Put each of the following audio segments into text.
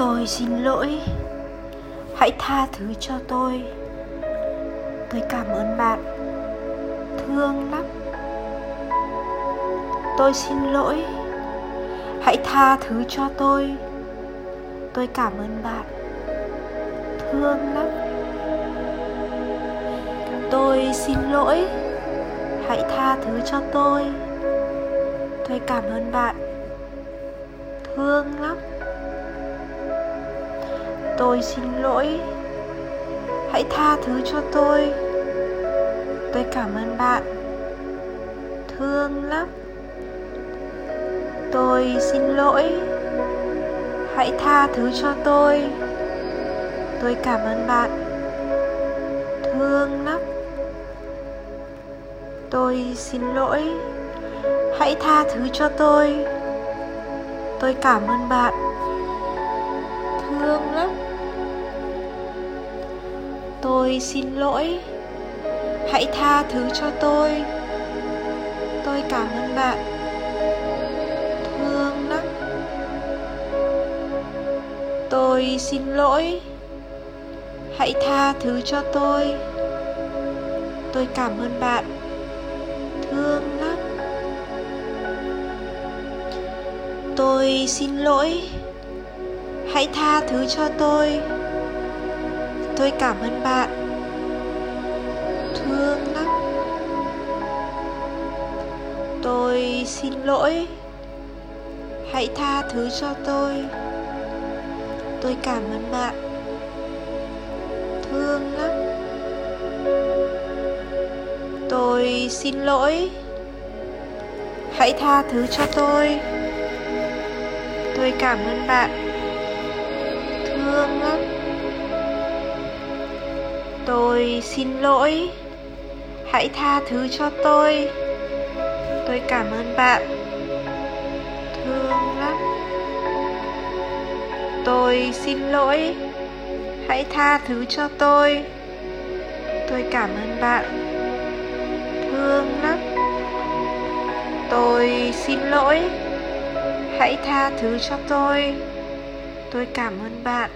tôi xin lỗi. Hãy tha thứ cho tôi. Tôi cảm ơn bạn. Thương lắm. Tôi xin lỗi. Hãy tha thứ cho tôi. Tôi cảm ơn bạn. Thương lắm. Tôi xin lỗi. Hãy tha thứ cho tôi. Tôi cảm ơn bạn. Thương lắm tôi, xin lỗi. Hãy tha thứ cho tôi. Tôi cảm ơn bạn. Thương lắm. Tôi xin lỗi. Hãy tha thứ cho tôi. Tôi cảm ơn bạn. Thương lắm. Tôi xin lỗi. Hãy tha thứ cho tôi. Tôi cảm ơn bạn. Thương lắm tôi xin lỗi. Hãy tha thứ cho tôi. Tôi cảm ơn bạn. Thương lắm. Tôi xin lỗi. Hãy tha thứ cho tôi. Tôi cảm ơn bạn. Thương lắm. Tôi xin lỗi. Hãy tha thứ cho tôi tôi cảm ơn bạn. Thương lắm. Tôi xin lỗi. Hãy tha thứ cho tôi. Tôi cảm ơn bạn. Thương lắm. Tôi xin lỗi. Hãy tha thứ cho tôi. Tôi cảm ơn bạn. Tôi xin lỗi. Hãy tha thứ cho tôi. Tôi cảm ơn bạn. Thương lắm. Tôi xin lỗi. Hãy tha thứ cho tôi. Tôi cảm ơn bạn. Thương lắm. Tôi xin lỗi. Hãy tha thứ cho tôi. Tôi cảm ơn bạn.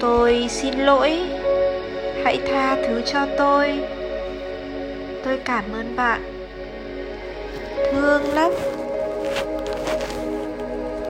tôi xin lỗi. Hãy tha thứ cho tôi. Tôi cảm ơn bạn. Thương lắm.